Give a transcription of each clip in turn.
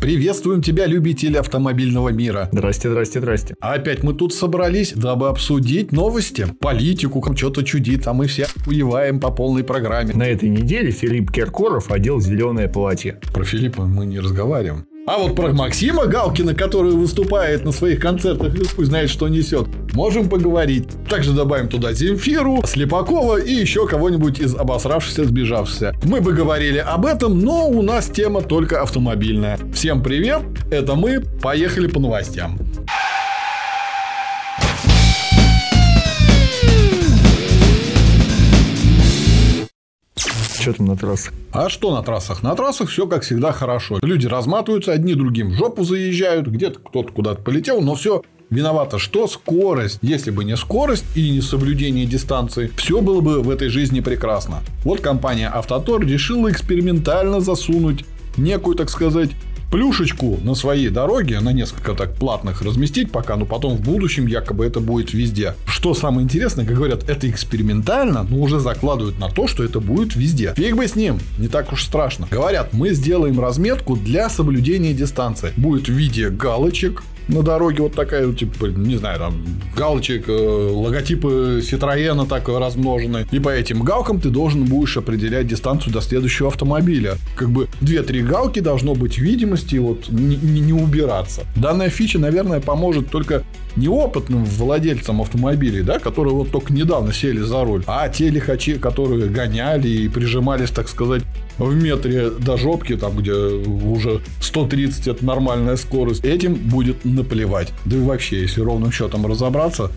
Приветствуем тебя, любители автомобильного мира. Здрасте, здрасте, здрасте. А опять мы тут собрались, дабы обсудить новости, политику, что-то чудит, а мы все уеваем по полной программе. На этой неделе Филипп Киркоров одел зеленое платье. Про Филиппа мы не разговариваем. А вот про Максима Галкина, который выступает на своих концертах пусть знает, что несет, можем поговорить. Также добавим туда Земфиру, Слепакова и еще кого-нибудь из обосравшихся, сбежавшихся. Мы бы говорили об этом, но у нас тема только автомобильная. Всем привет, это мы, поехали по новостям. Что там на трассах? А что на трассах? На трассах все как всегда хорошо. Люди разматываются, одни другим в жопу заезжают, где-то кто-то куда-то полетел, но все виновата что? Скорость. Если бы не скорость и не соблюдение дистанции, все было бы в этой жизни прекрасно. Вот компания Автотор решила экспериментально засунуть некую, так сказать, плюшечку на своей дороге, на несколько так платных разместить пока, но потом в будущем якобы это будет везде. Что самое интересное, как говорят, это экспериментально, но уже закладывают на то, что это будет везде. Фиг бы с ним, не так уж страшно. Говорят, мы сделаем разметку для соблюдения дистанции. Будет в виде галочек, на дороге вот такая, типа, не знаю, там, галочек, э, логотипы Citroёна так размножены. И по этим галкам ты должен будешь определять дистанцию до следующего автомобиля. Как бы 2-3 галки должно быть видимости, вот не, не убираться. Данная фича, наверное, поможет только неопытным владельцам автомобилей, да, которые вот только недавно сели за руль, а те лихачи, которые гоняли и прижимались, так сказать, в метре до жопки, там, где уже 130 это нормальная скорость, этим будет наплевать. Да и вообще, если ровным счетом разобраться,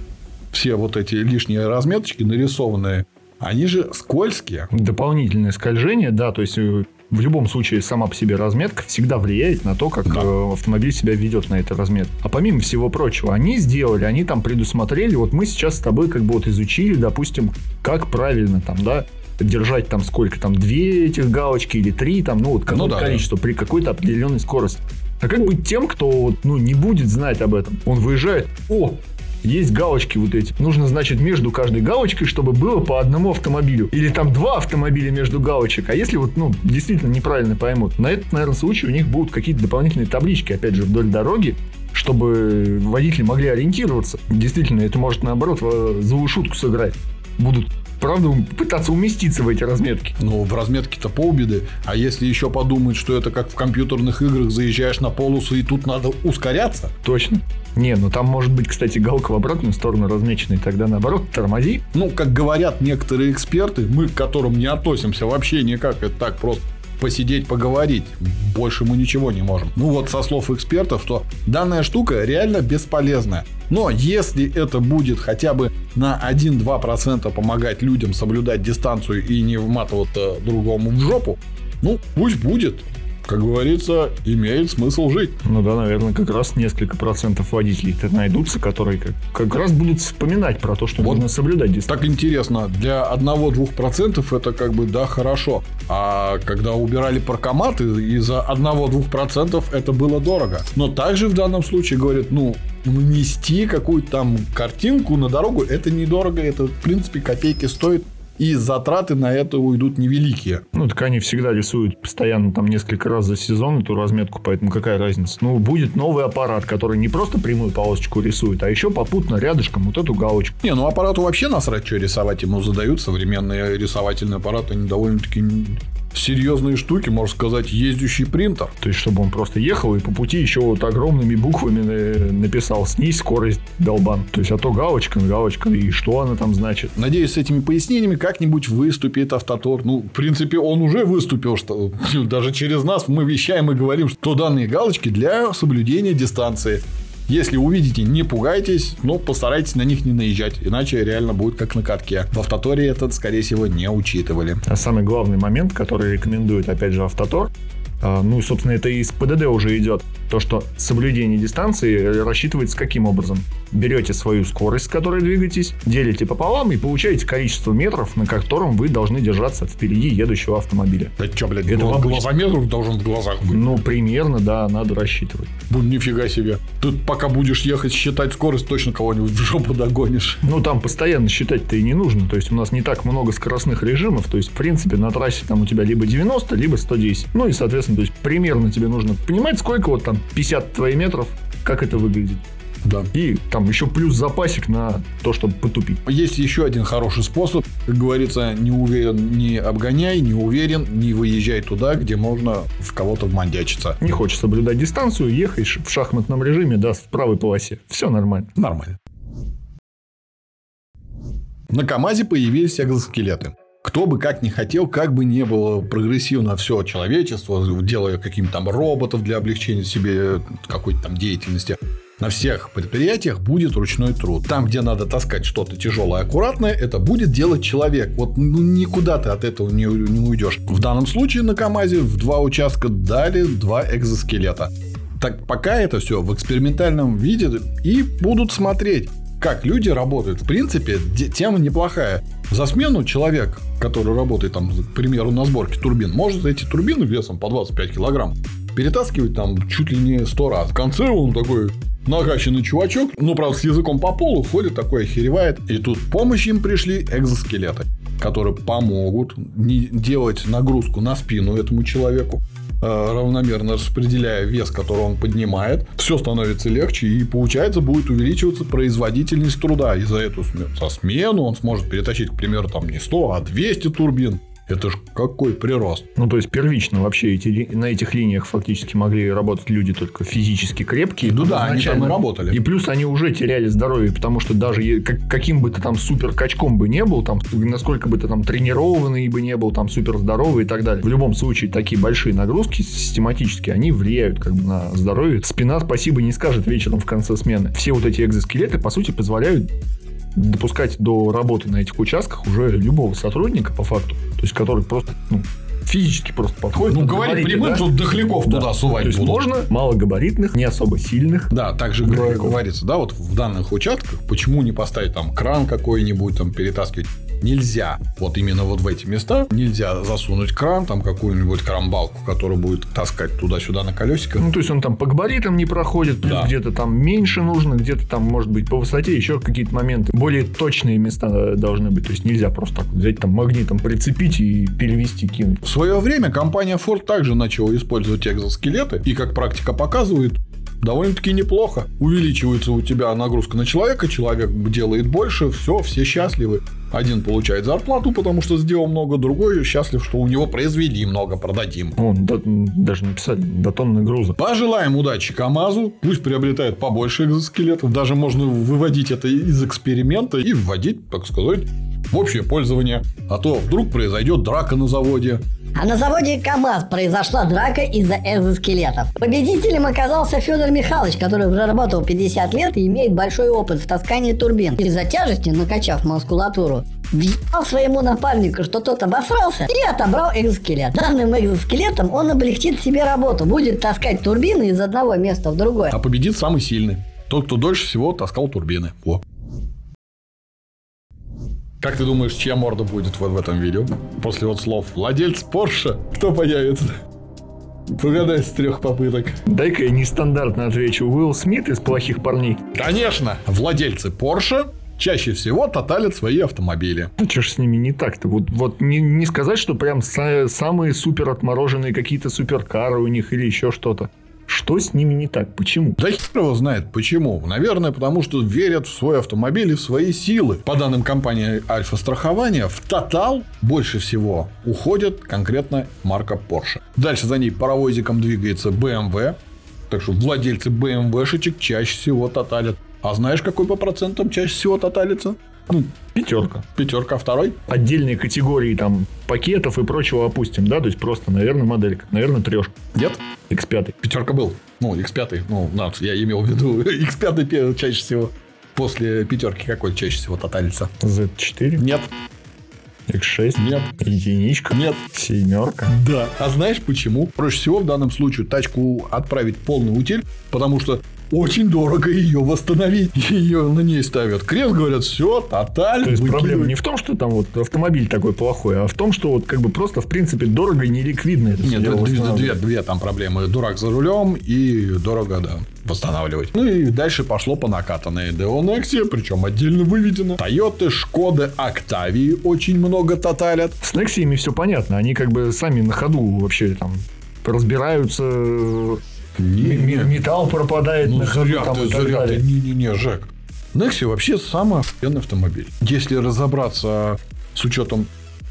все вот эти лишние разметочки нарисованные, они же скользкие. Дополнительное скольжение, да, то есть э, в любом случае сама по себе разметка всегда влияет на то, как да. Э, автомобиль себя ведет на этой разметке. А помимо всего прочего, они сделали, они там предусмотрели, вот мы сейчас с тобой как бы вот изучили, допустим, как правильно там, да, держать там сколько там, две этих галочки или три, там, ну вот какое ну, да, количество да. при какой-то определенной скорости. А как быть тем, кто ну, не будет знать об этом? Он выезжает, о, есть галочки вот эти. Нужно, значит, между каждой галочкой, чтобы было по одному автомобилю. Или там два автомобиля между галочек. А если вот, ну, действительно неправильно поймут, на этот, наверное, случай у них будут какие-то дополнительные таблички, опять же, вдоль дороги, чтобы водители могли ориентироваться. Действительно, это может, наоборот, злую шутку сыграть. Будут правда, пытаться уместиться в эти разметки. Ну, в разметке-то полбеды. А если еще подумать, что это как в компьютерных играх, заезжаешь на полосу и тут надо ускоряться? Точно. Не, ну там может быть, кстати, галка в обратную сторону размечена, и тогда наоборот тормози. Ну, как говорят некоторые эксперты, мы к которым не относимся вообще никак, это так просто посидеть, поговорить. Больше мы ничего не можем. Ну вот со слов экспертов, что данная штука реально бесполезная. Но если это будет хотя бы на 1-2% помогать людям соблюдать дистанцию и не вматываться другому в жопу, ну пусть будет как говорится, имеет смысл жить. Ну да, наверное, как раз несколько процентов водителей-то найдутся, которые как, как раз будут вспоминать про то, что вот нужно соблюдать дистанцию. Так интересно, для 1-2% это как бы, да, хорошо. А когда убирали паркоматы, из-за 1-2% это было дорого. Но также в данном случае говорят, ну, нести какую-то там картинку на дорогу, это недорого, это, в принципе, копейки стоит и затраты на это уйдут невеликие. Ну, так они всегда рисуют постоянно там несколько раз за сезон эту разметку, поэтому какая разница? Ну, будет новый аппарат, который не просто прямую полосочку рисует, а еще попутно рядышком вот эту галочку. Не, ну аппарату вообще насрать, что рисовать ему задают. Современные рисовательные аппараты, они довольно-таки серьезные штуки, можно сказать, ездящий принтер. То есть, чтобы он просто ехал и по пути еще вот огромными буквами написал «снизь скорость долбан». То есть, а то галочка, галочка, и что она там значит. Надеюсь, с этими пояснениями как-нибудь выступит Автотор. Ну, в принципе, он уже выступил, что даже через нас мы вещаем и говорим, что данные галочки для соблюдения дистанции. Если увидите, не пугайтесь, но постарайтесь на них не наезжать, иначе реально будет как на катке. В Автоторе это, скорее всего, не учитывали. А самый главный момент, который рекомендует, опять же, Автотор, а, ну, собственно, это из ПДД уже идет. То, что соблюдение дистанции рассчитывается каким образом? Берете свою скорость, с которой двигаетесь, делите пополам и получаете количество метров, на котором вы должны держаться впереди едущего автомобиля. Да что, блядь, это гла- глазометр должен в глазах быть? Ну, примерно, да, надо рассчитывать. Ну, нифига себе. Тут пока будешь ехать считать скорость, точно кого-нибудь в жопу догонишь. Ну, там постоянно считать-то и не нужно. То есть, у нас не так много скоростных режимов. То есть, в принципе, на трассе там у тебя либо 90, либо 110. Ну, и, соответственно, допустим, то есть примерно тебе нужно понимать, сколько вот там 50 твоих метров, как это выглядит. Да. И там еще плюс запасик на то, чтобы потупить. Есть еще один хороший способ. Как говорится, не уверен, не обгоняй, не уверен, не выезжай туда, где можно в кого-то вмандячиться. Не хочешь соблюдать дистанцию, ехаешь в шахматном режиме, да, в правой полосе. Все нормально. Нормально. На КАМАЗе появились экзоскелеты. Кто бы как ни хотел, как бы не было прогрессивно все человечество, делая каким-то там роботов для облегчения себе какой-то там деятельности, на всех предприятиях будет ручной труд. Там, где надо таскать что-то тяжелое, аккуратное, это будет делать человек. Вот ну, никуда ты от этого не, не уйдешь. В данном случае на КАМАЗе в два участка дали два экзоскелета. Так пока это все в экспериментальном виде и будут смотреть как люди работают. В принципе, тема неплохая. За смену человек, который работает, там, к примеру, на сборке турбин, может эти турбины весом по 25 килограмм перетаскивать там чуть ли не 100 раз. В конце он такой накачанный чувачок, ну, правда, с языком по полу ходит, такой охеревает. И тут помощь им пришли экзоскелеты, которые помогут не делать нагрузку на спину этому человеку, равномерно распределяя вес, который он поднимает, все становится легче и получается будет увеличиваться производительность труда. И за эту смену он сможет перетащить, к примеру, там не 100, а 200 турбин. Это ж какой прирост. Ну, то есть, первично вообще эти, на этих линиях фактически могли работать люди только физически крепкие. Ну да, они там и работали. И плюс они уже теряли здоровье, потому что даже каким бы ты там супер качком бы не был, там, насколько бы ты там тренированный бы не был, там, супер здоровый и так далее. В любом случае, такие большие нагрузки систематически, они влияют как бы на здоровье. Спина спасибо не скажет вечером в конце смены. Все вот эти экзоскелеты, по сути, позволяют допускать до работы на этих участках уже любого сотрудника по факту, то есть который просто ну, физически просто подходит. Ну, говорит, прямым, да? тут дохляков да. туда сувать То есть, будут. можно малогабаритных, не особо сильных. Да, также говорится, да, вот в данных участках, почему не поставить там кран какой-нибудь, там перетаскивать нельзя вот именно вот в эти места нельзя засунуть кран, там какую-нибудь крамбалку, которая будет таскать туда-сюда на колесиках. Ну, то есть он там по габаритам не проходит, да. где-то там меньше нужно, где-то там, может быть, по высоте еще какие-то моменты. Более точные места должны быть. То есть нельзя просто так взять там магнитом прицепить и перевести, кинуть. В свое время компания Ford также начала использовать экзоскелеты. И как практика показывает, довольно-таки неплохо. Увеличивается у тебя нагрузка на человека, человек делает больше, все, все счастливы. Один получает зарплату, потому что сделал много, другой счастлив, что у него произвели много, продадим. О, да, даже написали до тонны груза. Пожелаем удачи КАМАЗу, пусть приобретает побольше экзоскелетов. Даже можно выводить это из эксперимента и вводить, так сказать, в общее пользование. А то вдруг произойдет драка на заводе. А на заводе КАМАЗ произошла драка из-за экзоскелетов. Победителем оказался Федор Михайлович, который уже работал 50 лет и имеет большой опыт в таскании турбин. Из-за тяжести, накачав мускулатуру, въебал своему напарнику, что тот обосрался и отобрал экзоскелет. Данным экзоскелетом он облегчит себе работу, будет таскать турбины из одного места в другое. А победит самый сильный. Тот, кто дольше всего таскал турбины. Во. Как ты думаешь, чья морда будет вот в этом видео? После вот слов «Владелец Порше» кто появится? Погадай с трех попыток. Дай-ка я нестандартно отвечу. Уилл Смит из «Плохих парней». Конечно. Владельцы Порше чаще всего тоталят свои автомобили. Ну, что ж с ними не так-то? Вот, вот не, не сказать, что прям самые супер отмороженные какие-то суперкары у них или еще что-то. Что с ними не так? Почему? Да хер его знает почему. Наверное, потому что верят в свой автомобиль и в свои силы. По данным компании Альфа Страхования, в тотал больше всего уходит конкретно марка Porsche. Дальше за ней паровозиком двигается BMW. Так что владельцы BMW-шечек чаще всего тоталят. А знаешь, какой по процентам чаще всего тоталится? Ну, пятерка. Пятерка, а второй? Отдельные категории там пакетов и прочего опустим, да? То есть просто, наверное, моделька. Наверное, трешка. Нет? X5. Пятерка был. Ну, X5. Ну, надо, я имел в виду X5 чаще всего. После пятерки какой чаще всего тоталится? Z4? Нет. X6? Нет. Единичка? Нет. Семерка? Да. А знаешь почему? Проще всего в данном случае тачку отправить полный утиль, потому что очень дорого ее восстановить. Ее на ней ставят крест, говорят, все, тоталь. То есть проблема не в том, что там вот автомобиль такой плохой, а в том, что вот как бы просто в принципе дорого и неликвидно это Нет, две, две, две там проблемы. Дурак за рулем и дорого, да, восстанавливать. Ну и дальше пошло по накатанной. Део Nexia, причем отдельно выведено. Тойоты, Шкоды, Октавии очень много тоталят. С Nexia все понятно. Они как бы сами на ходу вообще там разбираются, Не, не. металл пропадает Ну, на зря там ты, и так зря далее. Не-не-не, Жек. Nexia вообще самый охуенный автомобиль. Если разобраться с учетом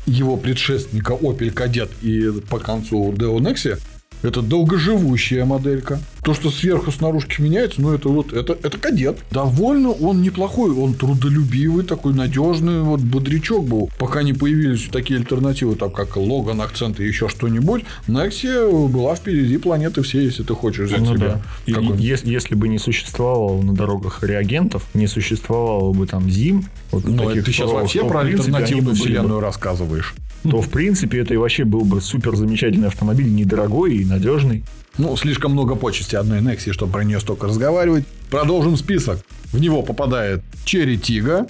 его предшественника Opel Kadett и по концу Deo Nexia, это долгоживущая моделька. То, что сверху с наружки меняется, ну, это вот, это, это кадет. Довольно он неплохой, он трудолюбивый, такой надежный, вот бодрячок был. Пока не появились такие альтернативы, так как Логан, Акцент и еще что-нибудь, Nexia была впереди планеты всей, если ты хочешь взять Ну себе да. И какой-нибудь. ес- если бы не существовало на дорогах реагентов, не существовало бы там зим, вот Ну, таких это ты сейчас вообще про альтернативную вселенную рассказываешь. То, в принципе, это и вообще был бы супер замечательный автомобиль, недорогой и надежный. Ну, слишком много почести одной Nexi, чтобы про нее столько разговаривать. Продолжим список. В него попадает Черри Тига,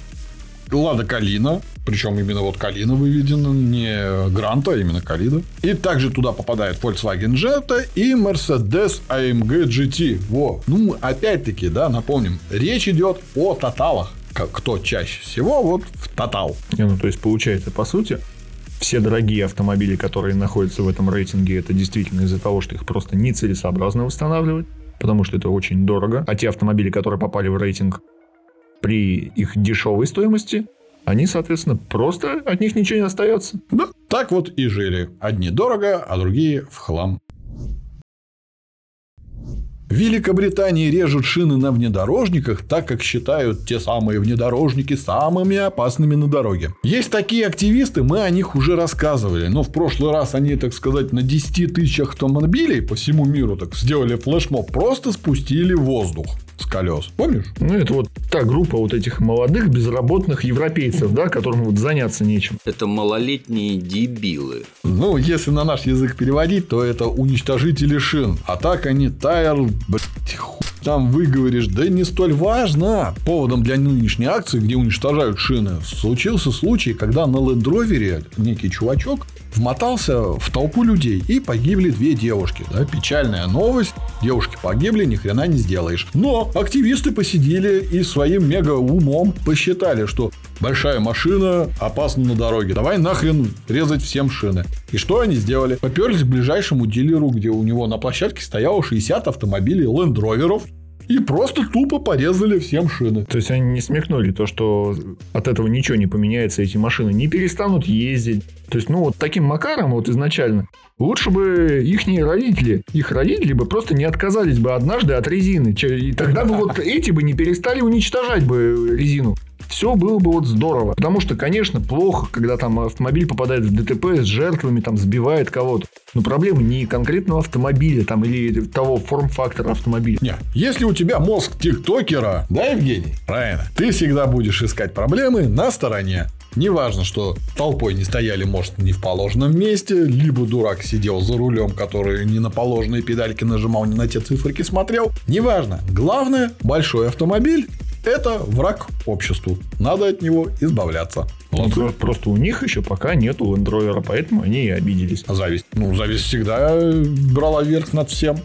Лада Калина, причем именно вот Калина выведена, не Гранта, а именно Калина. И также туда попадает Volkswagen Jetta и Mercedes AMG GT. Во. Ну, опять-таки, да, напомним, речь идет о тоталах. Кто чаще всего, вот в тотал. Не, ну, то есть, получается, по сути, все дорогие автомобили, которые находятся в этом рейтинге, это действительно из-за того, что их просто нецелесообразно восстанавливать, потому что это очень дорого. А те автомобили, которые попали в рейтинг при их дешевой стоимости, они, соответственно, просто от них ничего не остается. Да, так вот и жили. Одни дорого, а другие в хлам. В Великобритании режут шины на внедорожниках, так как считают те самые внедорожники самыми опасными на дороге. Есть такие активисты, мы о них уже рассказывали, но в прошлый раз они, так сказать, на 10 тысячах автомобилей по всему миру так сделали флешмоб, просто спустили воздух с колес. Помнишь? Ну, это вот та группа вот этих молодых безработных европейцев, да, которым вот заняться нечем. Это малолетние дебилы. Ну, если на наш язык переводить, то это уничтожители шин. А так они тайр, блядь, хуй там выговоришь, да не столь важно. Поводом для нынешней акции, где уничтожают шины, случился случай, когда на Land некий чувачок вмотался в толпу людей и погибли две девушки. Да, печальная новость. Девушки погибли, ни хрена не сделаешь. Но активисты посидели и своим мега умом посчитали, что большая машина опасна на дороге. Давай нахрен резать всем шины. И что они сделали? Поперлись к ближайшему дилеру, где у него на площадке стояло 60 автомобилей Land Rover'ов и просто тупо порезали всем шины. То есть они не смекнули то, что от этого ничего не поменяется, эти машины не перестанут ездить. То есть, ну, вот таким макаром вот изначально лучше бы их родители, их родители бы просто не отказались бы однажды от резины. И тогда бы вот эти бы не перестали уничтожать бы резину. Все было бы вот здорово. Потому что, конечно, плохо, когда там автомобиль попадает в ДТП с жертвами, там сбивает кого-то. Но проблема не конкретного автомобиля там, или того форм-фактора автомобиля. Не, если у тебя мозг тиктокера, да, Евгений? Правильно. Ты всегда будешь искать проблемы на стороне. Неважно, что толпой не стояли, может, не в положенном месте, либо дурак сидел за рулем, который не на положенные педальки нажимал, не на те циферки смотрел. Неважно. Главное, большой автомобиль – это враг обществу. Надо от него избавляться. Ну, Молодцы. про- Просто у них еще пока нету Land Rover, поэтому они и обиделись. А зависть? Ну, зависть всегда э, брала верх над всем.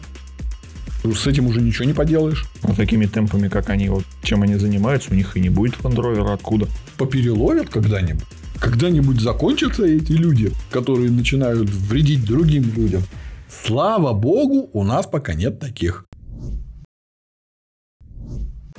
С этим уже ничего не поделаешь. А такими темпами, как они, вот чем они занимаются, у них и не будет Rover откуда. попереловят когда-нибудь. Когда-нибудь закончатся эти люди, которые начинают вредить другим людям. Слава богу, у нас пока нет таких.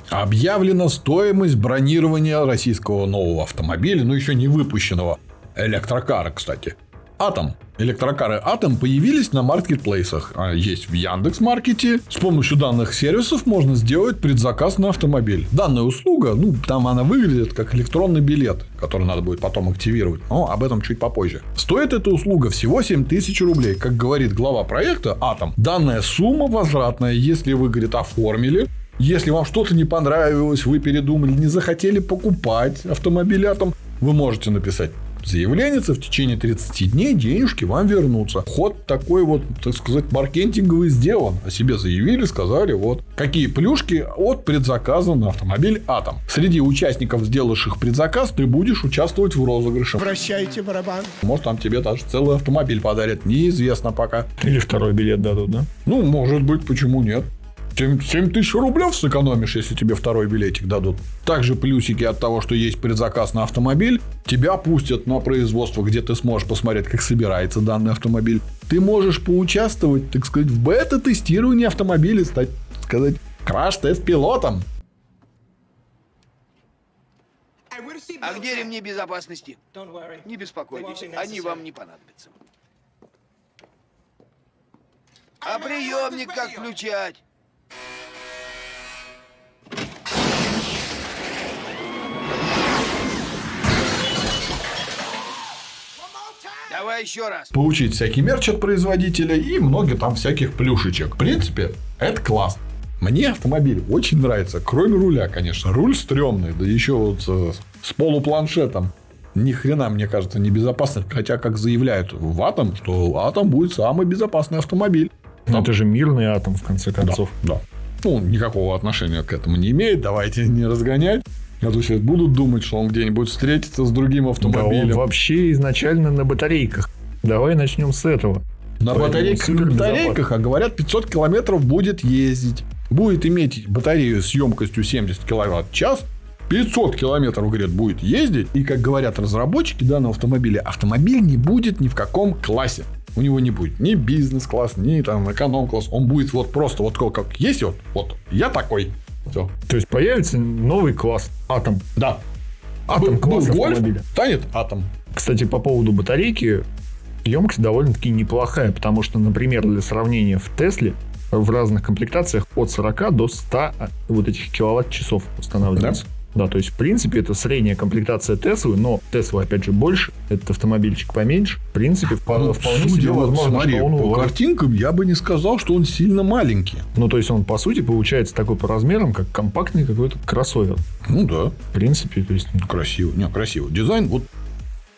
Объявлена стоимость бронирования российского нового автомобиля, но еще не выпущенного. Электрокара, кстати. Атом. Электрокары Атом появились на маркетплейсах. А, Есть в Яндекс Маркете. С помощью данных сервисов можно сделать предзаказ на автомобиль. Данная услуга, ну, там она выглядит как электронный билет, который надо будет потом активировать. Но об этом чуть попозже. Стоит эта услуга всего 7 тысяч рублей. Как говорит глава проекта Атом, данная сумма возвратная, если вы, говорит, оформили если вам что-то не понравилось, вы передумали, не захотели покупать автомобиль Атом, вы можете написать заявление, в течение 30 дней денежки вам вернутся. Ход такой вот, так сказать, маркетинговый сделан. О себе заявили, сказали, вот. Какие плюшки от предзаказа на автомобиль Атом. Среди участников, сделавших предзаказ, ты будешь участвовать в розыгрыше. Вращайте барабан. Может, там тебе даже целый автомобиль подарят. Неизвестно пока. Или второй билет дадут, да? Ну, может быть, почему нет. 7, 7 тысяч рублев сэкономишь, если тебе второй билетик дадут. Также плюсики от того, что есть предзаказ на автомобиль. Тебя пустят на производство, где ты сможешь посмотреть, как собирается данный автомобиль. Ты можешь поучаствовать, так сказать, в бета-тестировании автомобиля, стать, сказать, краш-тест-пилотом. А где ремни безопасности? Не беспокойтесь, они вам не понадобятся. А приемник как включать? Давай еще раз. Получить всякий мерч от производителя и много там всяких плюшечек. В принципе, это класс. Мне автомобиль очень нравится, кроме руля, конечно. Руль стрёмный, да еще вот э, с полупланшетом. Ни хрена, мне кажется, небезопасно. Хотя, как заявляют в Атом, что Атом будет самый безопасный автомобиль. Но это же мирный атом, в конце концов. Да, да. Ну, никакого отношения к этому не имеет. Давайте не разгонять. А то сейчас будут думать, что он где-нибудь встретится с другим Да, автомобилем. он вообще изначально на батарейках. Давай начнем с этого. На Поэтому батарейках, на батарейках, а говорят, 500 километров будет ездить. Будет иметь батарею с емкостью 70 киловатт в час. 500 километров, говорят, будет ездить. И, как говорят разработчики данного автомобиля, автомобиль не будет ни в каком классе. У него не будет ни бизнес-класс, ни там эконом-класс. Он будет вот просто вот как есть вот. Вот я такой. Все. То есть появится новый класс атом. Да. Атом Был- был гольф, станет атом. Кстати, по поводу батарейки, емкость довольно-таки неплохая, потому что, например, для сравнения в Тесле в разных комплектациях от 40 до 100 вот этих киловатт-часов устанавливается. Да? То есть, в принципе, это средняя комплектация Теслы, но Тесла, опять же, больше, этот автомобильчик поменьше. В принципе, Ну, вполне судя себе возможно, смотри, что он по картинкам я бы не сказал, что он сильно маленький. Ну, то есть, он, по сути, получается такой по размерам, как компактный какой-то кроссовер. Ну да. В принципе, то есть, ну, Красиво. Не, красиво. Дизайн вот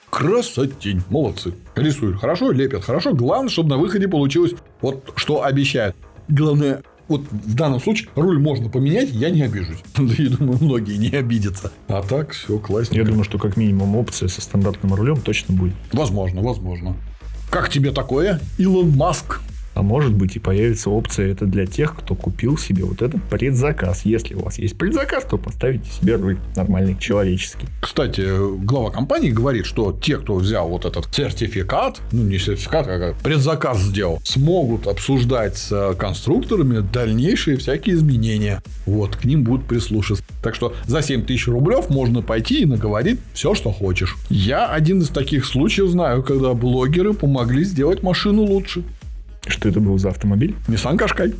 красотень. Молодцы. Рисуют хорошо, лепят хорошо. Главное, чтобы на выходе получилось вот что обещают. Главное, вот в данном случае руль можно поменять, я не обижусь. Да я думаю, многие не обидятся. А так все классненько. я думаю, что как минимум опция со стандартным рулем точно будет. Возможно, возможно. Как тебе такое, Илон Маск? А может быть и появится опция это для тех, кто купил себе вот этот предзаказ. Если у вас есть предзаказ, то поставите себе руль нормальный, человеческий. Кстати, глава компании говорит, что те, кто взял вот этот сертификат, ну не сертификат, а предзаказ сделал, смогут обсуждать с конструкторами дальнейшие всякие изменения. Вот, к ним будут прислушиваться. Так что за 7 тысяч рублев можно пойти и наговорить все, что хочешь. Я один из таких случаев знаю, когда блогеры помогли сделать машину лучше. Что это был за автомобиль? Nissan Qashqai.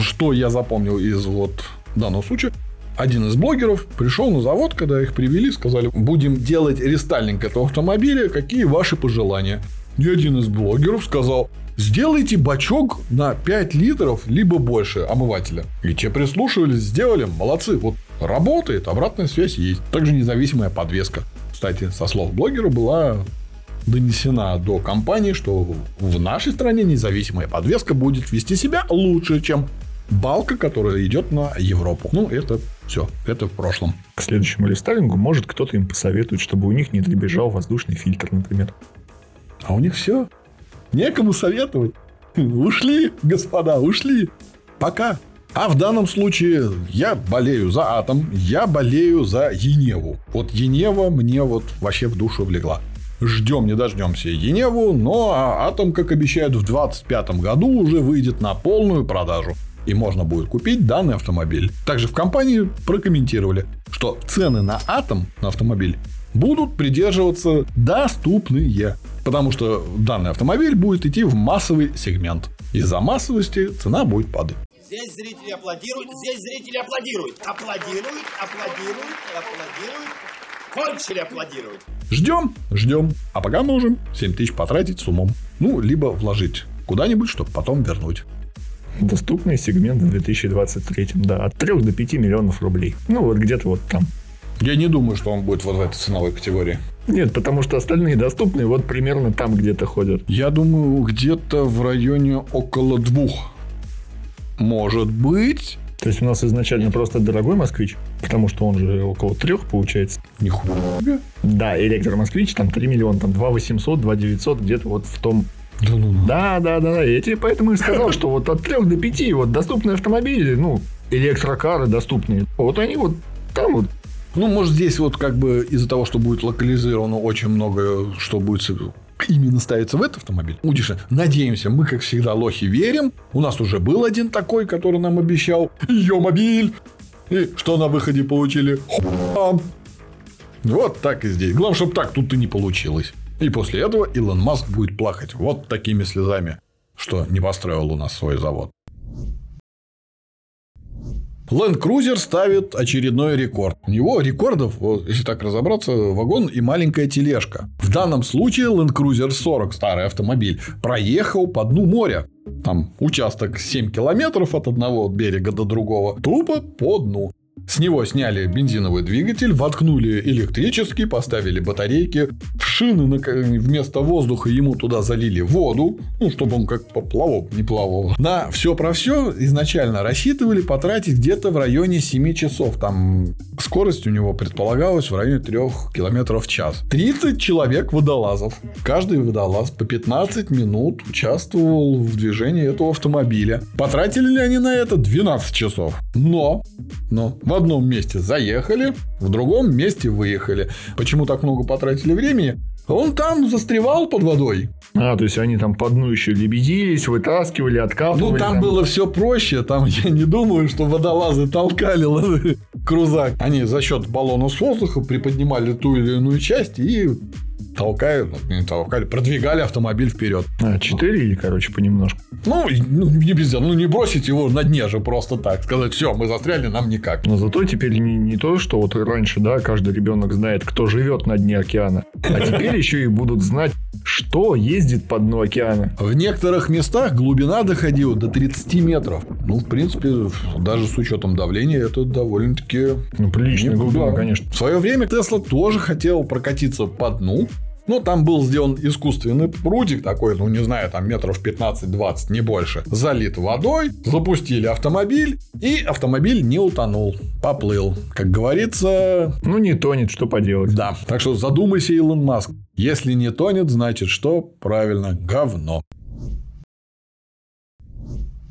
Что я запомнил из вот данного случая? Один из блогеров пришел на завод, когда их привели, сказали, будем делать рестайлинг этого автомобиля, какие ваши пожелания? И один из блогеров сказал, сделайте бачок на 5 литров, либо больше омывателя. И те прислушивались, сделали, молодцы. Вот работает, обратная связь есть. Также независимая подвеска. Кстати, со слов блогера была донесена до компании, что в нашей стране независимая подвеска будет вести себя лучше, чем балка, которая идет на Европу. Ну, это все, это в прошлом. К следующему рестайлингу может кто-то им посоветует, чтобы у них не дребезжал воздушный фильтр, например. А у них все. Некому советовать. Ушли, господа, ушли. Пока. А в данном случае я болею за Атом, я болею за Еневу. Вот Енева мне вот вообще в душу влегла. Ждем не дождемся Еневу, но Атом, как обещают, в 2025 году уже выйдет на полную продажу. И можно будет купить данный автомобиль. Также в компании прокомментировали, что цены на Атом, на автомобиль, будут придерживаться доступные. Потому что данный автомобиль будет идти в массовый сегмент. Из-за массовости цена будет падать. Здесь зрители аплодируют, здесь зрители аплодируют. Аплодируют, аплодируют, аплодируют. Кончили аплодировать. Ждем, ждем. А пока можем 7 тысяч потратить с умом. Ну, либо вложить куда-нибудь, чтобы потом вернуть. Доступный сегмент в 2023, да, от 3 до 5 миллионов рублей. Ну, вот где-то вот там. Я не думаю, что он будет вот в этой ценовой категории. Нет, потому что остальные доступные вот примерно там где-то ходят. Я думаю, где-то в районе около двух. Может быть. То есть у нас изначально просто дорогой москвич, потому что он же около трех получается. Нихуя. Да, электромосквич там 3 миллиона, там 2 800, 2 900, где-то вот в том Да ну, ну. Да, да, да. Я тебе поэтому и сказал, что вот от 3 до 5 вот доступные автомобили, ну, электрокары доступные, вот они вот там вот Ну, может, здесь вот как бы из-за того, что будет локализировано очень много, что будет именно ставиться в этот автомобиль. Удиша, надеемся, мы, как всегда, лохи верим. У нас уже был один такой, который нам обещал ее мобиль. И что на выходе получили? Хуам. Вот так и здесь. Главное, чтобы так тут и не получилось. И после этого Илон Маск будет плакать вот такими слезами, что не построил у нас свой завод. Land Cruiser ставит очередной рекорд. У него рекордов, если так разобраться, вагон и маленькая тележка. В данном случае Land Cruiser 40, старый автомобиль, проехал по дну моря. Там участок 7 километров от одного берега до другого. Тупо по дну. С него сняли бензиновый двигатель, воткнули электрический, поставили батарейки, в шины вместо воздуха ему туда залили воду, ну, чтобы он как поплавок не плавал. На все про все изначально рассчитывали потратить где-то в районе 7 часов. Там скорость у него предполагалась в районе 3 километров в час. 30 человек водолазов. Каждый водолаз по 15 минут участвовал в движении этого автомобиля. Потратили ли они на это 12 часов? Но, но одном месте заехали, в другом месте выехали. Почему так много потратили времени? Он там застревал под водой. А, то есть они там по дну еще лебедились, вытаскивали, откапывали. Ну, там было все проще. Там я не думаю, что водолазы толкали крузак. Они за счет баллона с воздуха приподнимали ту или иную часть и толкают, ну, не толкали, продвигали автомобиль вперед. А, четырили, короче, понемножку. Ну, ну, не дела. Ну, не бросить его на дне же просто так. Сказать, все, мы застряли, нам никак. Но зато теперь не, не то, что вот раньше, да, каждый ребенок знает, кто живет на дне океана, а теперь еще и будут знать, что ездит по дну океана. В некоторых местах глубина доходила до 30 метров. Ну, в принципе, даже с учетом давления, это довольно-таки Ну, приличная глубина, конечно. В свое время Тесла тоже хотел прокатиться по дну. Но там был сделан искусственный прудик такой, ну не знаю, там метров 15-20, не больше. Залит водой, запустили автомобиль, и автомобиль не утонул, поплыл. Как говорится, Ну, не тонет, что поделать. да. Так что задумайся, Илон Маск. Если не тонет, значит что? Правильно, говно.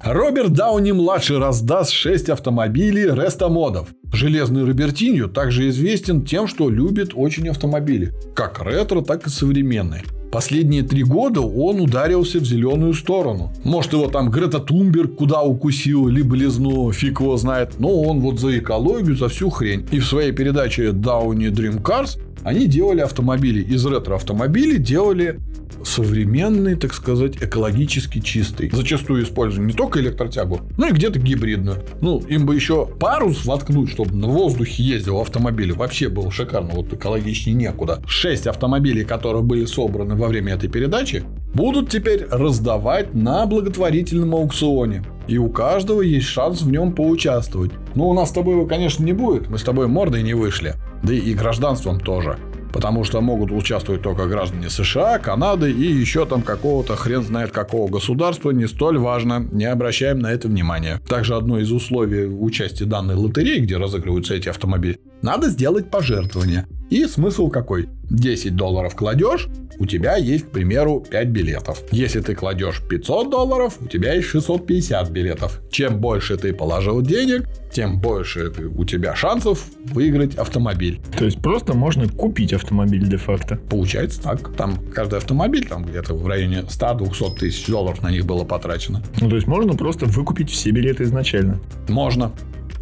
Роберт Дауни-младший раздаст 6 автомобилей рестомодов. Железный Робертиньо также известен тем, что любит очень автомобили. Как ретро, так и современные. Последние три года он ударился в зеленую сторону. Может, его там Грета Тумберг куда укусил, либо лизну, фиг его знает. Но он вот за экологию, за всю хрень. И в своей передаче Downy Dream Cars они делали автомобили. Из ретро-автомобилей делали современный, так сказать, экологически чистый. Зачастую используют не только электротягу, но и где-то гибридную. Ну, им бы еще парус воткнуть, чтобы на воздухе ездил автомобиль. Вообще было шикарно, вот экологичнее некуда. Шесть автомобилей, которые были собраны во время этой передачи, будут теперь раздавать на благотворительном аукционе. И у каждого есть шанс в нем поучаствовать. Но у нас с тобой его, конечно, не будет. Мы с тобой мордой не вышли. Да и гражданством тоже. Потому что могут участвовать только граждане США, Канады и еще там какого-то хрен знает какого государства. Не столь важно. Не обращаем на это внимания. Также одно из условий участия данной лотереи, где разыгрываются эти автомобили, надо сделать пожертвование. И смысл какой? 10 долларов кладешь, у тебя есть, к примеру, 5 билетов. Если ты кладешь 500 долларов, у тебя есть 650 билетов. Чем больше ты положил денег, тем больше у тебя шансов выиграть автомобиль. То есть просто можно купить автомобиль де-факто. Получается так. Там каждый автомобиль, там где-то в районе 100-200 тысяч долларов на них было потрачено. Ну, то есть можно просто выкупить все билеты изначально. Можно.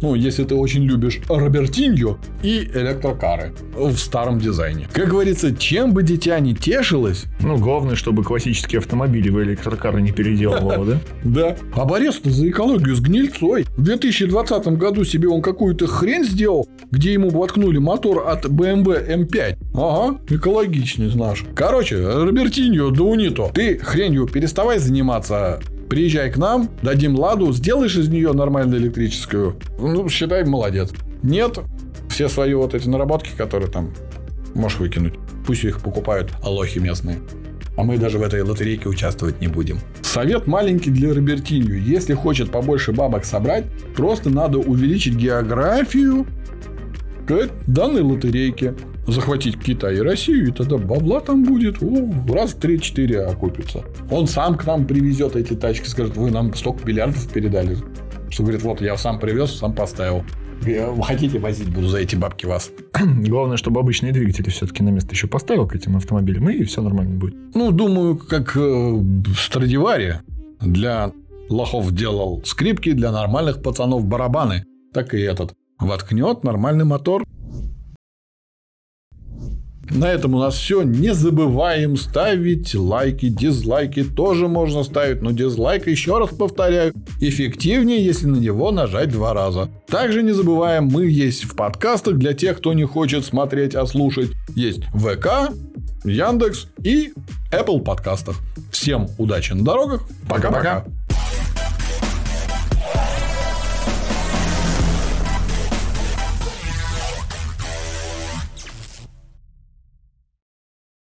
Ну, если ты очень любишь Робертиньо и электрокары в старом дизайне. Как говорится, чем бы дитя не тешилось, Ну, главное, чтобы классические автомобили в электрокары не переделывало, да? Да. А борец-то за экологию с гнильцой. В 2020 году себе он какую-то хрень сделал, где ему воткнули мотор от BMW M5. Ага, экологичный наш. Короче, Робертиньо, Даунито, ты хренью переставай заниматься. Приезжай к нам, дадим ладу, сделаешь из нее нормальную электрическую. Ну, считай, молодец. Нет, все свои вот эти наработки, которые там можешь выкинуть. Пусть их покупают алохи местные. А мы даже в этой лотерейке участвовать не будем. Совет маленький для Робертинью. Если хочет побольше бабок собрать, просто надо увеличить географию данной лотерейке. Захватить Китай и Россию, и тогда бабла там будет о, раз 3-4 окупится. Он сам к нам привезет эти тачки, скажет, вы нам столько миллиардов передали. Что говорит, вот я сам привез, сам поставил. Хотите возить, буду за эти бабки вас. Главное, чтобы обычные двигатели все-таки на место еще поставил к этим автомобилям, и все нормально будет. Ну, думаю, как э, Страдивари для лохов делал скрипки, для нормальных пацанов барабаны, так и этот. Воткнет нормальный мотор, на этом у нас все. Не забываем ставить лайки, дизлайки тоже можно ставить, но дизлайк, еще раз повторяю, эффективнее, если на него нажать два раза. Также не забываем, мы есть в подкастах для тех, кто не хочет смотреть, а слушать. Есть ВК, Яндекс и Apple подкастах. Всем удачи на дорогах. Пока-пока.